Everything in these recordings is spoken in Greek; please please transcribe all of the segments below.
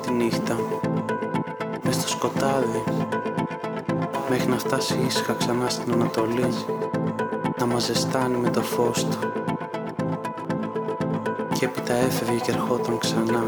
τη νύχτα. Μες στο σκοτάδι. Μέχρι να φτάσει ήσυχα ξανά στην Ανατολή. Να μας ζεστάνει με το φως του. Και έπειτα έφευγε και ερχόταν ξανά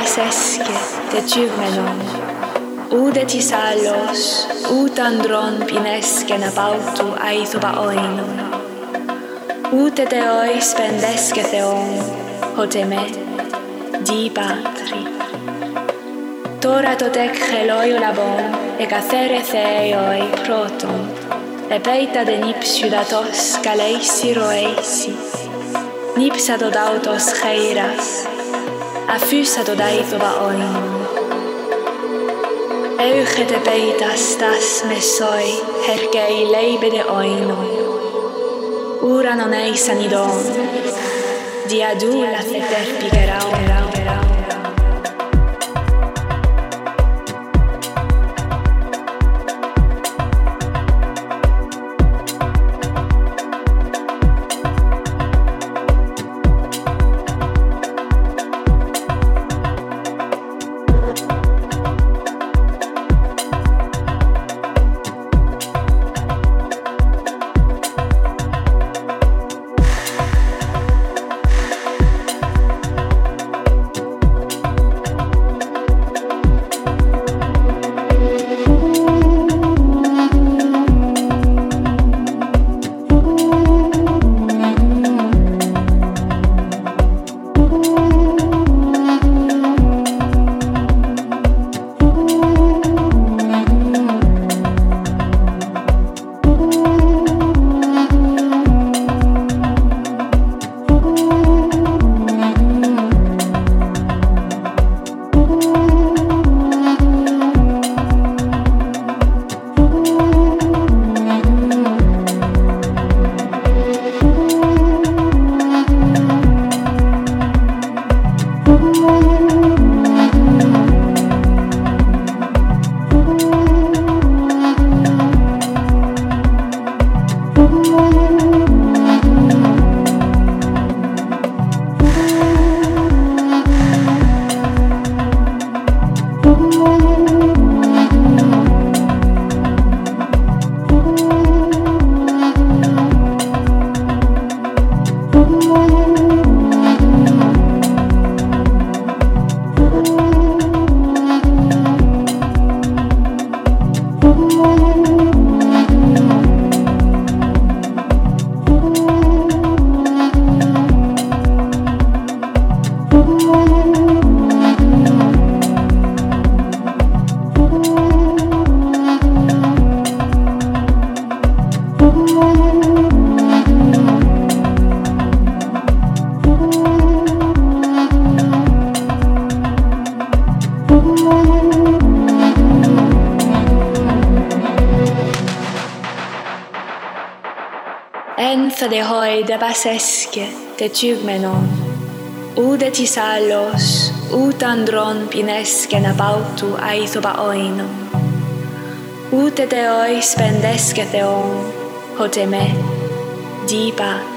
βασέσκε δε τσίγμενον Ούτε της άλλος, ούτε ανδρών πινέσκε να πάουτου αήθου παόινον Ούτε θεόης πεντέσκε θεόν, hote με, δι πάτρι. Τώρα το τεκ χελόι λαμπόν, εκαθέρε θεόι πρώτον, επέιτα δεν ύψιου δατός καλέισι ροέισι, νύψα το δάουτος χαίρας, افوس دوداید و آین او خد بید از دست مسای هرگی لی بده آین ورانو نیسنیدون دیادو لفه در بیگراون βασέσκε τε τσίγμενον, ούτε της άλλος, ούτε ανδρών πινέσκε να πάουτου αήθο παόινον, ούτε θεόης πεντέσκε θεόν, hote με, δι πάτρι.